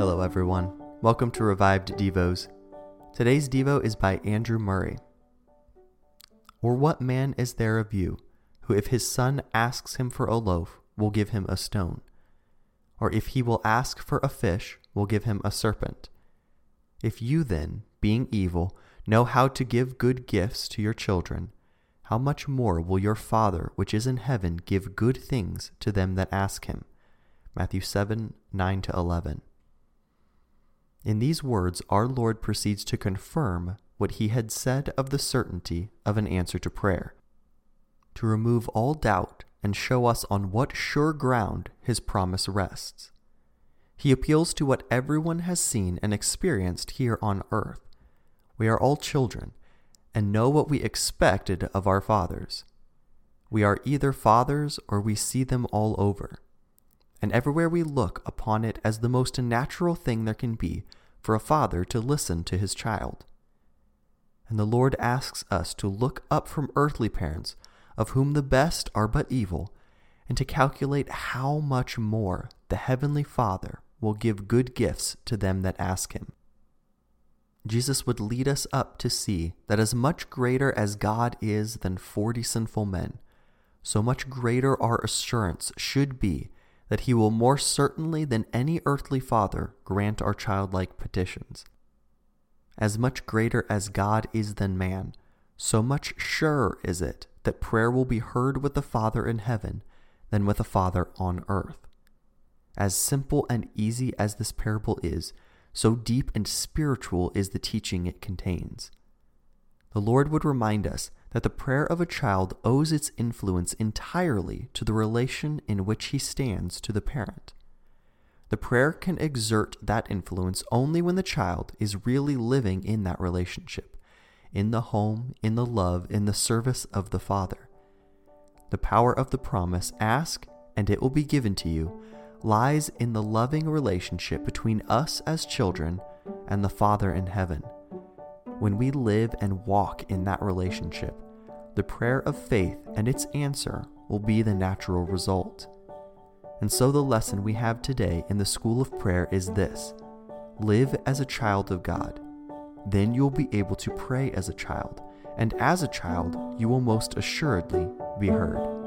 Hello, everyone. Welcome to Revived Devos. Today's Devo is by Andrew Murray. Or what man is there of you, who if his son asks him for a loaf, will give him a stone? Or if he will ask for a fish, will give him a serpent? If you then, being evil, know how to give good gifts to your children, how much more will your Father which is in heaven give good things to them that ask him? Matthew 7 9 to 11. In these words, our Lord proceeds to confirm what he had said of the certainty of an answer to prayer, to remove all doubt and show us on what sure ground his promise rests. He appeals to what everyone has seen and experienced here on earth. We are all children and know what we expected of our fathers. We are either fathers or we see them all over and everywhere we look upon it as the most natural thing there can be for a father to listen to his child. And the Lord asks us to look up from earthly parents, of whom the best are but evil, and to calculate how much more the Heavenly Father will give good gifts to them that ask Him. Jesus would lead us up to see that as much greater as God is than forty sinful men, so much greater our assurance should be that he will more certainly than any earthly father grant our childlike petitions. As much greater as God is than man, so much surer is it that prayer will be heard with the Father in heaven than with a Father on earth. As simple and easy as this parable is, so deep and spiritual is the teaching it contains. The Lord would remind us that the prayer of a child owes its influence entirely to the relation in which he stands to the parent. The prayer can exert that influence only when the child is really living in that relationship, in the home, in the love, in the service of the Father. The power of the promise, ask and it will be given to you, lies in the loving relationship between us as children and the Father in heaven. When we live and walk in that relationship, the prayer of faith and its answer will be the natural result. And so the lesson we have today in the School of Prayer is this Live as a child of God. Then you'll be able to pray as a child, and as a child, you will most assuredly be heard.